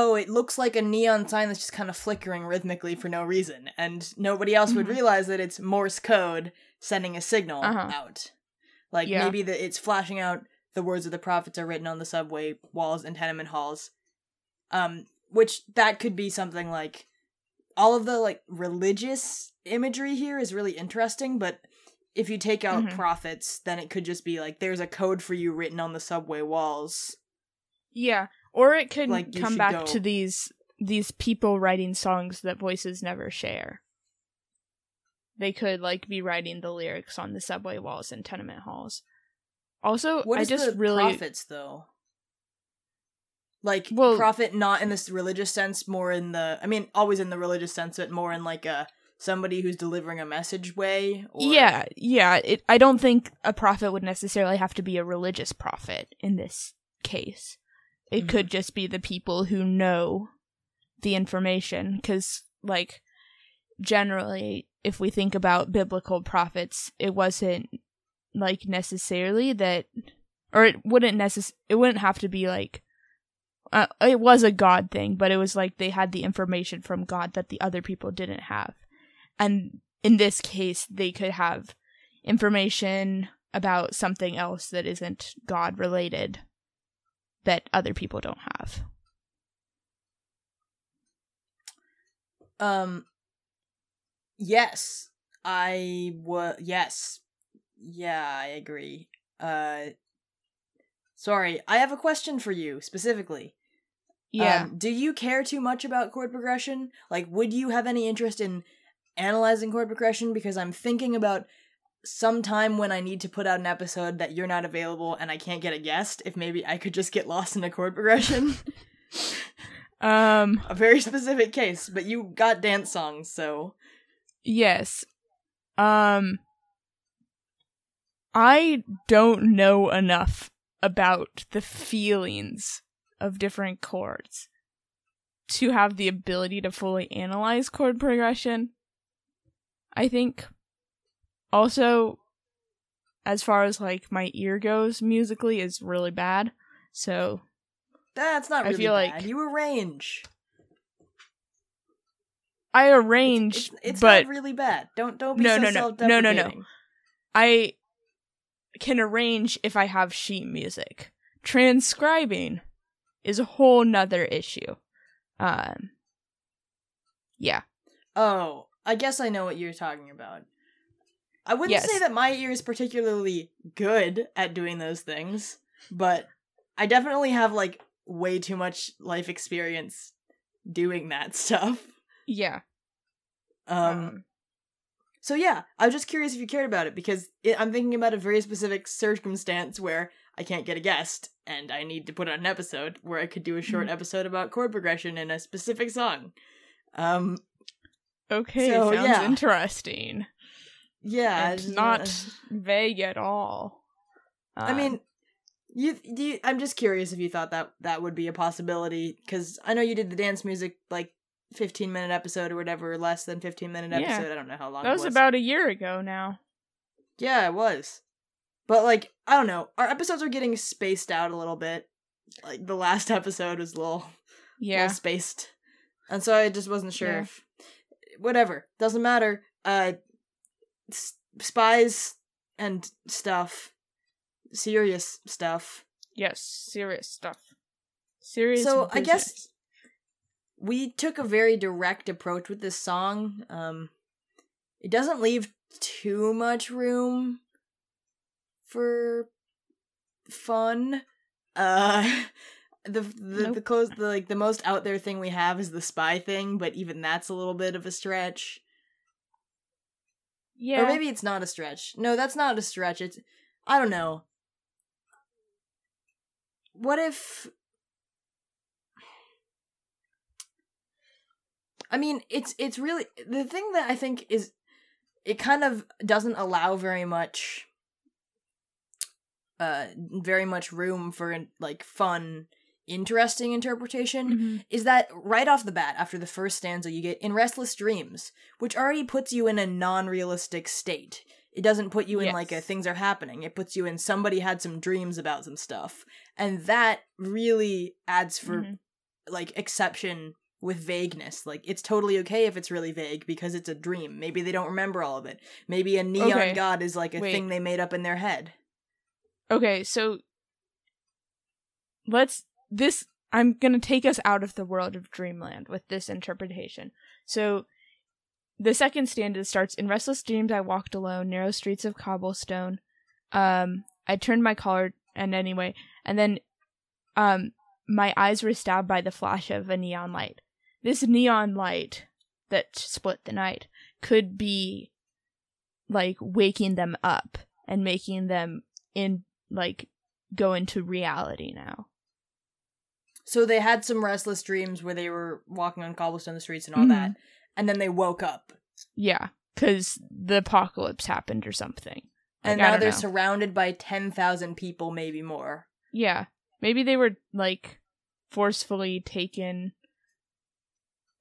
oh it looks like a neon sign that's just kind of flickering rhythmically for no reason and nobody else would Mhm. realize that it's morse code sending a signal Uh-huh. out like Yeah. maybe that it's flashing out the words of the prophets are written on the subway walls and tenement halls um which that could be something like all of the like religious imagery here is really interesting but if you take out Mhm. prophets then it could just be like there's a code for you written on the subway walls Yeah. Or it could Like, come back go- to these these people writing songs that voices never share. They could like be writing the lyrics on the subway walls and tenement halls. Also, what I just the really prophets though like Well- prophet not in this religious sense more in the i mean always in the religious sense but more in like a somebody who's delivering a message way or Yeah, yeah. It, I don't think a prophet would necessarily have to be a religious prophet in this case. It Mhm. could just be the people who know the information. Because, like, generally, if we think about biblical prophets, it wasn't like necessarily that, or it wouldn't necess- It wouldn't have to be like. Uh, it was a God thing, but it was like they had the information from God that the other people didn't have. And in this case, they could have information about something else that isn't God related that other people don't have. um yes i was yes yeah i agree uh sorry i have a question for you specifically Yeah. Um, do you care too much about chord progression? Like, would you have any interest in analyzing chord progression? Because I'm thinking about sometime when I need to put out an episode that you're not available and I can't get a guest, if maybe I could just get lost in a chord progression. um a very specific case, but you got dance songs, so. yes. Um I don't know enough about the feelings of different chords to have the ability to fully analyze chord progression. I think also as far as like my ear goes musically is really bad. So That's not Really I feel bad. like- You arrange. I arrange It's, it's but not really bad. Don't don't be No, so no, no. No, no, no. I can arrange if I have sheet music. Transcribing is a whole nother issue. Um Yeah. Oh, I guess I know what you're talking about. I wouldn't Yes. say that my ear is particularly good at doing those things, but I definitely have like way too much life experience doing that stuff. Yeah. Um, so yeah, I was just curious if you cared about it because it, I'm thinking about a very specific circumstance where I can't get a guest and I need to put on an episode where I could do a short Mhm. episode about chord progression in a specific song. Um, Okay, So, sounds yeah. interesting. Yeah, and it's- not vague at all. I Um, mean, you, do you, I'm just curious if you thought that that would be a possibility because I know you did the dance music like 15 minute episode or whatever, less than 15 minute Yeah. episode. I don't know how long that it was was. about a year ago now. Yeah, it was. But like, I don't know. Our episodes are getting spaced out a little bit. Like the last episode was a little, Yeah. little spaced, and so I just wasn't sure Yeah. if whatever doesn't matter. Uh, s- spies and stuff, serious stuff. Yes, serious stuff. Serious. So, I guess- we took a very direct approach with this song. Um, it doesn't leave too much room for fun. Uh, the the Nope. the close the like the most out there thing we have is the spy thing, but even that's a little bit of a stretch. Yeah. Or maybe it's not a stretch. No, that's not a stretch. It's I don't know. What if I mean, it's it's really the thing that I think is it kind of doesn't allow very much uh very much room for like fun interesting interpretation Mhm. is that right off the bat, after the first stanza, you get in restless dreams, which already puts you in a non-realistic state. It doesn't put you in like a things are happening. It puts you in somebody had some dreams about some stuff, and that really adds for Mhm. like exception with vagueness. Like it's totally okay if it's really vague because it's a dream. Maybe they don't remember all of it. Maybe a neon Okay. god is like a Wait. thing they made up in their head. Okay, so let's this I'm going to take us out of the world of dreamland with this interpretation. So the second stanza starts in restless dreams I walked alone narrow streets of cobblestone. Um I turned my collar and anyway, and then um my eyes were stabbed by the flash of a neon light. This neon light that split the night could be like waking them up and making them in like go into reality now. So they had some restless dreams where they were walking on cobblestone the streets and all Mhm. that, and then they woke up. Yeah, because the apocalypse happened or something. and Like, I now they're know. surrounded by 10,000 people, maybe more. Yeah, maybe they were like forcefully taken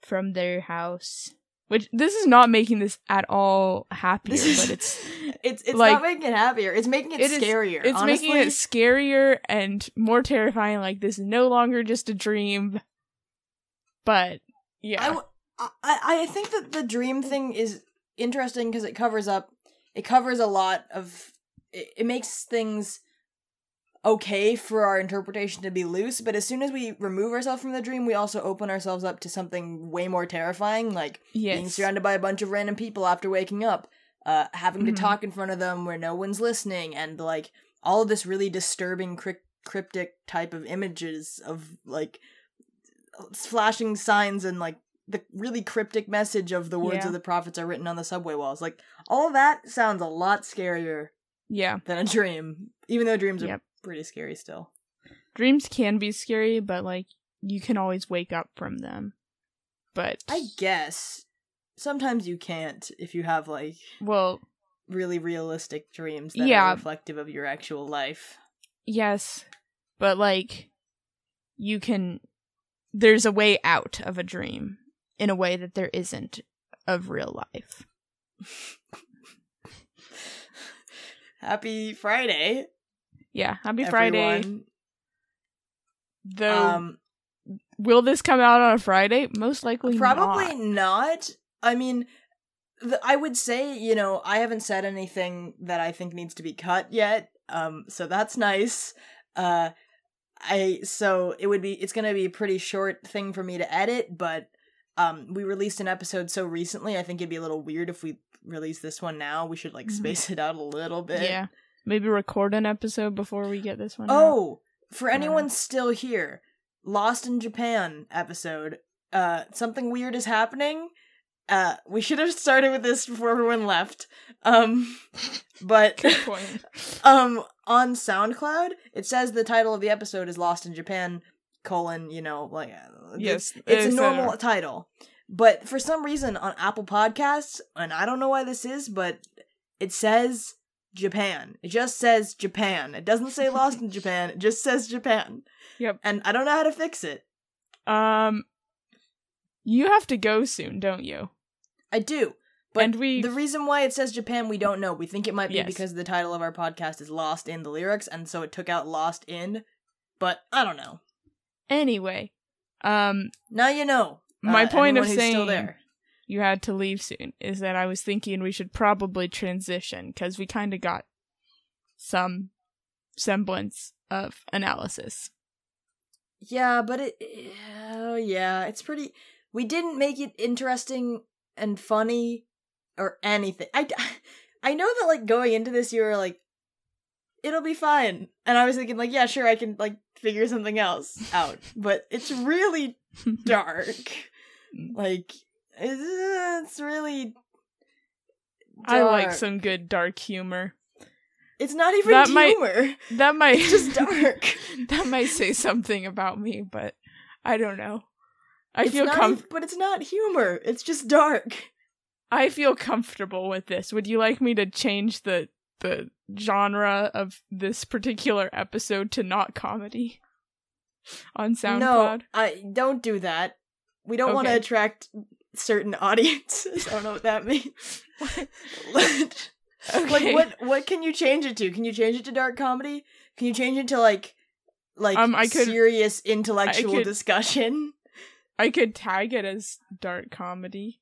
from their house. Which this is not making this at all happier, is, but it's it's it's like- not making it happier. It's making it, It is- scarier. it's honestly. making it scarier and more terrifying. Like this is no longer just a dream. But yeah, I, w- I I think that the dream thing is interesting because it covers up it covers a lot of it, it makes things okay for our interpretation to be loose but as soon as we remove ourselves from the dream we also open ourselves up to something way more terrifying like being surrounded by a bunch of random people after waking up uh having to Mhm. talk in front of them where no one's listening and like all of this really disturbing cryp- cryptic type of images of like flashing signs and like the really cryptic message of the words Yeah. of the prophets are written on the subway walls like all of that sounds a lot scarier yeah. than a dream even though dreams are Yep. Pretty scary still Dreams can be scary, but like you can always wake up from them. But i guess sometimes you can't if you have like well, really realistic dreams that Yeah. are reflective of your actual life yes, but like you can. There's a way out of a dream in a way that there isn't of real life. Happy Friday, Yeah, happy Friday. everyone. Though, Um, will this come out on a Friday? Most likely, probably not. not. I mean, the, I would say you know I haven't said anything that I think needs to be cut yet. Um, so that's nice. Uh, I so it would be it's gonna be a pretty short thing for me to edit, but um, we released an episode so recently. I think it'd be a little weird if we release this one now. We should like Mhm. space it out a little bit. Yeah, maybe record an episode before we get this one. out. Oh, for I don't anyone still here, Lost in Japan episode. Uh, something weird is happening. Uh, we should have started with this before everyone left. Um, but um, on SoundCloud, it says the title of the episode is "Lost in Japan." Colon, you know, like uh, Yes, it's, it's a normal uh, title. But for some reason on Apple Podcasts, and I don't know why this is, but it says Japan. It just says Japan. It doesn't say Lost in Japan. It just says Japan. Yep. And I don't know how to fix it. Um, you have to go soon, don't you? I do. But and we the reason why it says Japan, we don't know. We think it might be Yes. because the title of our podcast is Lost in the lyrics, and so it took out Lost in. But I don't know. anyway. Um, Now you know. My uh, point of saying- there. You had to leave soon is that I was thinking we should probably transition because we kind of got some semblance of analysis. Yeah, but it. Oh, yeah, it's pretty. We didn't make it interesting and funny or anything. I, I know that, like, going into this, you were like, it'll be fine. And I was thinking, like, yeah, sure, I can, like, figure something else out. but it's really dark. Mm. like, it's, really. I like some good dark humor. It's not even That might- humor. That might It's just dark. that might say something about me, but I don't know. I It's feel com- but it's not humor. It's just dark. I feel comfortable with this. Would you like me to change the the genre of this particular episode to not comedy on SoundCloud? No, I don't do that. We don't want to attract certain audiences. I don't know what that means. What- Okay. Like what? What can you change it to? Can you change it to dark comedy? Can you change it to like, like Um, I could- serious intellectual could- discussion? I could tag it as dark comedy.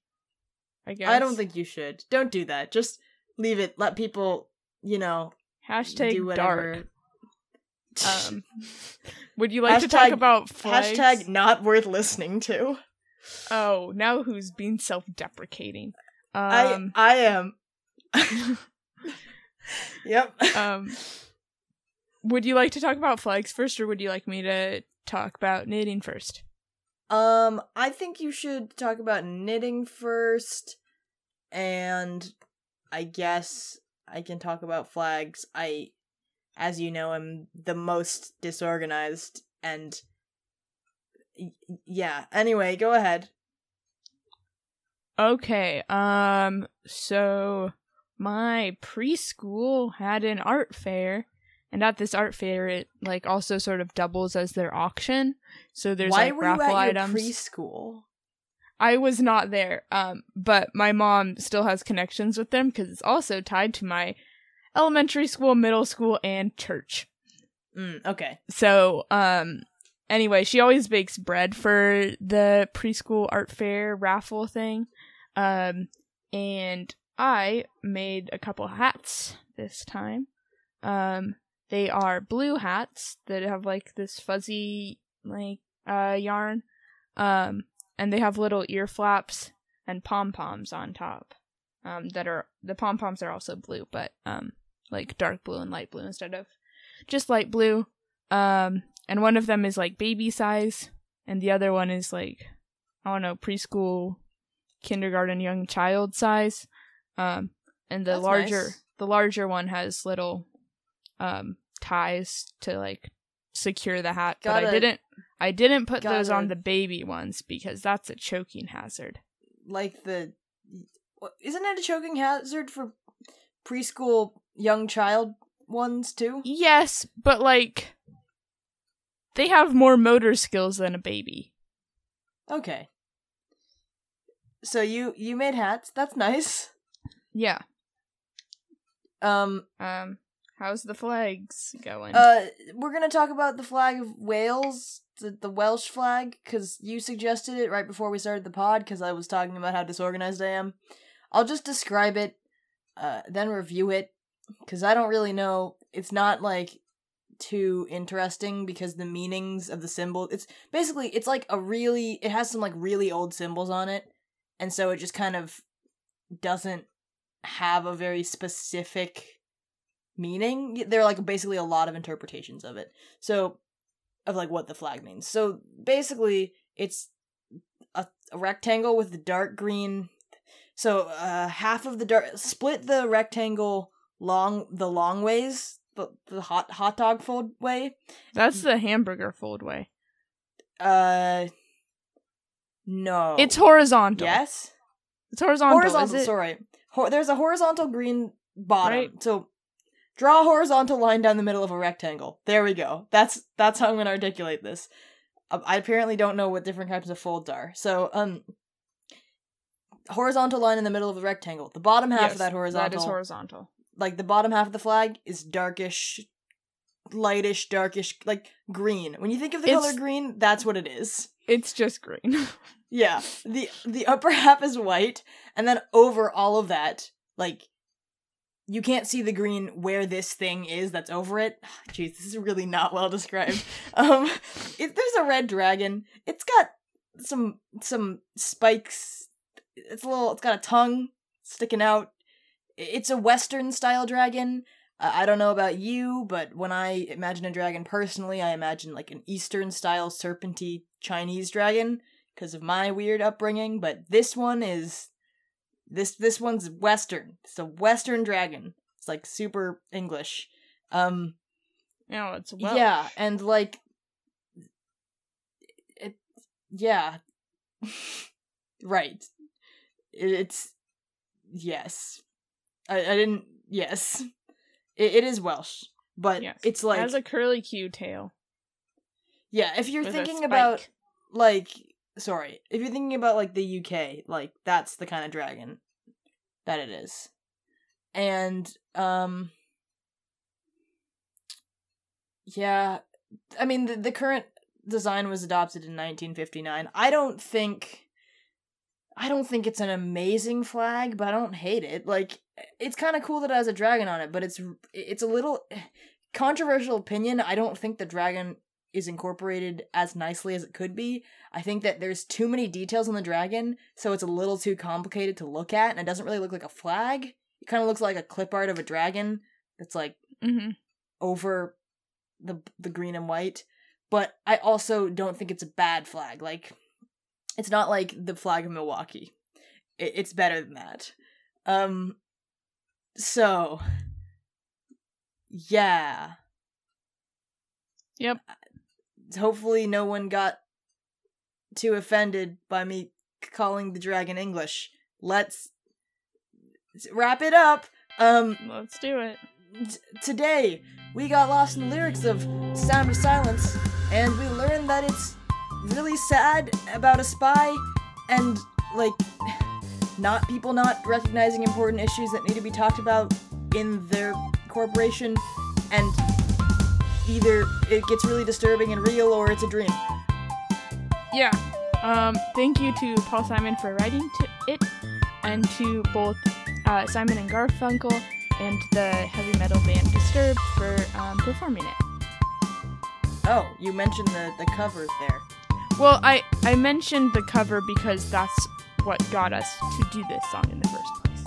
I guess. I don't think you should. Don't do that. Just leave it. Let people, you know, hashtag do whatever. dark. Um, would you like to talk about flags? Hashtag not worth listening to. Oh, now who's being self-deprecating? I Um, I am. yep. um, would you like to talk about flags first, or would you like me to talk about knitting first? Um, I think you should talk about knitting first, and I guess I can talk about flags. I, as you know, I'm the most disorganized, and yeah. Anyway, go ahead. Okay. Um. So my preschool had an art fair, and at this art fair, it like also sort of doubles as their auction. So there's Why like were you raffle items. preschool? I was not there. Um, but my mom still has connections with them because it's also tied to my elementary school, middle school, and church. Mm, okay. So, um, anyway, she always bakes bread for the preschool art fair raffle thing. Um, and I made a couple hats this time. Um, they are blue hats that have like this fuzzy, like, uh, yarn. Um, and they have little ear flaps and pom poms on top. Um, that are, the pom poms are also blue, but, um, like dark blue and light blue instead of just light blue. Um, and one of them is like baby size, and the other one is like, I don't know, preschool, kindergarten, young child size. Um, and the That's larger, nice. the larger one has little, um, ties to like secure the hat. but I didn't, I didn't put those on the baby ones because that's a choking hazard. Like the, isn't it a choking hazard for preschool young child ones too? Yes, but like, they have more motor skills than a baby. Okay. So you you made hats. That's nice. Yeah. Um Um, how's the flags going? uh we're going to talk about the flag of Wales, the, the Welsh flag cuz you suggested it right before we started the pod cuz I was talking about how disorganized I am. I'll just describe it uh then review it cuz I don't really know. It's not like too interesting because the meanings of the symbol it's basically it's like a really it has some like really old symbols on it and so it just kind of doesn't have a very specific meaning. There are like basically a lot of interpretations of it. So of like what the flag means. So basically it's a, a rectangle with the dark green So uh, half of the dark split the rectangle long the long ways the, the hot hot dog fold way. That's the hamburger fold way. Uh, no, It's horizontal. yes It's horizontal. horizontal. Is it? Sorry, Ho- there's a horizontal green bottom. Right. So draw a horizontal line down the middle of a rectangle. There we go. That's that's how I'm gonna articulate this. Uh, I apparently don't know what different types of folds are. So um, horizontal line in the middle of the rectangle. The bottom half Yes, of that horizontal, That is horizontal. Like the bottom half of the flag, is darkish, lightish, darkish, like green. When you think of the It's- color green, that's what it is. It's just green. Yeah. The the upper half is white, and then over all of that, like you can't see the green where this thing is that's over it. Jeez, this is really not well described. um it, there's a red dragon. It's got some some spikes. It's a little it's got a tongue sticking out. It's a western style dragon. Uh, I don't know about you, but when I imagine a dragon personally, I imagine like an eastern style serpenty Chinese dragon because of my weird upbringing, but this one is this this one's western. It's a western dragon. It's like super English. Um no, it's well. yeah, and like it yeah. right. It, it's yes. I I didn't yes. It, it is Welsh, but Yes. it's like It has a curly Q tail. yeah, if you're thinking about like sorry if you're thinking about like the uk like that's the kind of dragon that it is and um yeah i mean the, the current design was adopted in 1959 i don't think i don't think it's an amazing flag but i don't hate it like it's kind of cool that it has a dragon on it but it's it's a little controversial opinion i don't think the dragon is incorporated as nicely as it could be. I think that there's too many details on the dragon, so it's a little too complicated to look at, and it doesn't really look like a flag. It kind of looks like a clip art of a dragon that's like hmm over the the green and white. But I also don't think it's a bad flag. Like, it's not like the flag of Milwaukee. It, it's better than that. Um. So. Yeah. Yep. hopefully no one got too offended by me calling the dragon English. Let's wrap it up. Um Let's do it. t- today we got lost in the lyrics of Sound of Silence and we learned that it's really sad about a spy and like not people not recognizing important issues that need to be talked about in their corporation and either it gets really disturbing and real or it's a dream. Yeah. Um, thank you to Paul Simon for writing to it, and to both uh, Simon and Garfunkel and the heavy metal band Disturbed for um, performing it. Oh, you mentioned the the covers there. Well, I I mentioned the cover because that's what got us to do this song in the first place.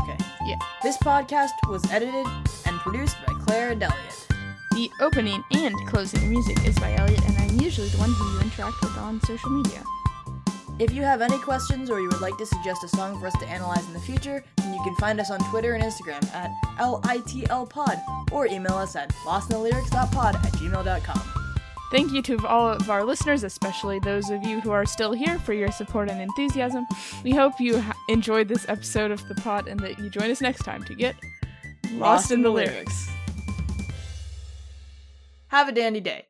Okay. Yeah. This podcast was edited and produced by Claire and Elliot. The opening and closing music is by Elliot, and I'm usually the one who you interact with on social media. If you have any questions or you would like to suggest a song for us to analyze in the future, then you can find us on Twitter and Instagram at LITLpod or email us at lostinthelyrics.pod at gmail.com. Thank you to all of our listeners, especially those of you who are still here, for your support and enthusiasm. We hope you ha- enjoyed this episode of the pod and that you join us next time to get lost, in the lyrics. Have a dandy day.